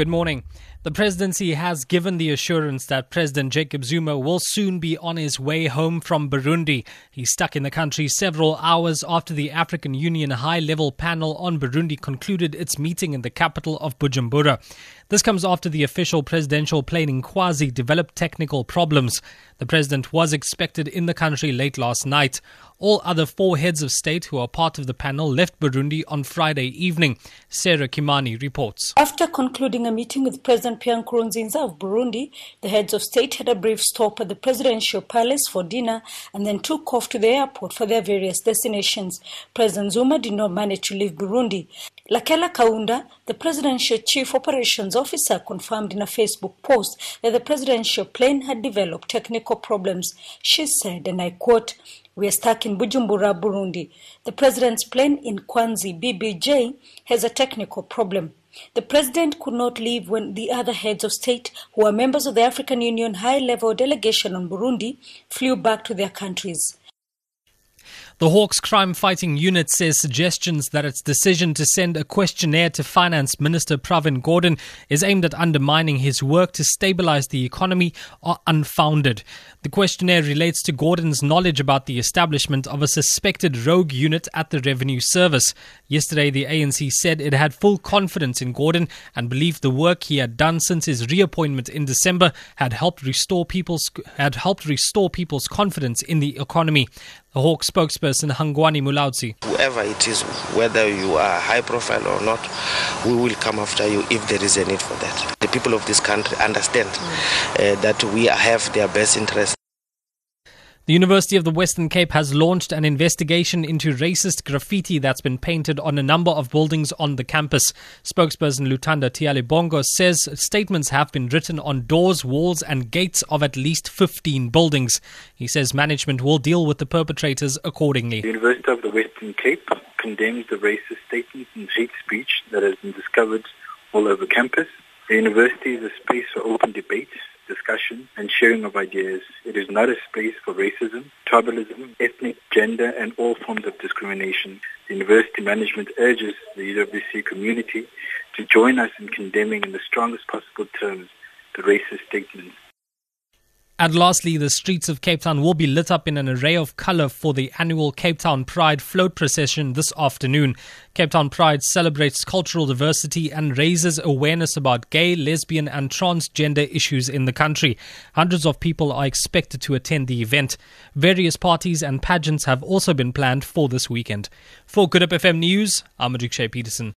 Good morning. The presidency has given the assurance that President Jacob Zuma will soon be on his way home from Burundi. He's stuck in the country several hours after the African Union high level panel on Burundi concluded its meeting in the capital of Bujumbura. This comes after the official presidential plane Inkwazi developed technical problems. The president was expected in the country late last night. All other four heads of state who are part of the panel left Burundi on Friday evening. Sarah Kimani reports. After concluding a meeting with President Pierre Nkurunziza of Burundi, the heads of state had a brief stop at the presidential palace for dinner and then took off to the airport for their various destinations. President Zuma did not manage to leave Burundi. Lakela Kaunda, the presidential chief operations officer, confirmed in a Facebook post that the presidential plane had developed technical problems. She said, and I quote, we are stuck in Bujumbura, Burundi. The president's plane Inkwazi, BBJ, has a technical problem. The president could not leave when the other heads of state, who are members of the African Union high level delegation on Burundi, flew back to their countries. The Hawks crime fighting unit says suggestions that its decision to send a questionnaire to Finance Minister Pravin Gordhan is aimed at undermining his work to stabilize the economy are unfounded. The questionnaire relates to Gordhan's knowledge about the establishment of a suspected rogue unit at the Revenue Service. Yesterday, the ANC said it had full confidence in Gordhan and believed the work he had done since his reappointment in December had helped restore people's had helped restore people's confidence in the economy. The Hawk spokesperson Hangwani Mulaudzi. Whoever it is, whether you are high profile or not, we will come after you if there is a need for that. The people of this country understand uh, that we have their best interest. The University of the Western Cape has launched an investigation into racist graffiti that's been painted on a number of buildings on the campus. Spokesperson Luthando Tyhalibongo says statements have been written on doors, walls, and gates of at least 15 buildings. He says management will deal with the perpetrators accordingly. The University of the Western Cape condemns the racist statements and hate speech that has been discovered all over campus. The university is a space for open debate discussion and sharing of ideas. It is not a space for racism, tribalism, ethnic, gender, and all forms of discrimination. The university management urges the UWC community to join us in condemning in the strongest possible terms the racist statements and lastly, the streets of Cape Town will be lit up in an array of colour for the annual Cape Town Pride float procession this afternoon. Cape Town Pride celebrates cultural diversity and raises awareness about gay, lesbian, and transgender issues in the country. Hundreds of people are expected to attend the event. Various parties and pageants have also been planned for this weekend. For Good Hope FM News, I'm Shea Peterson.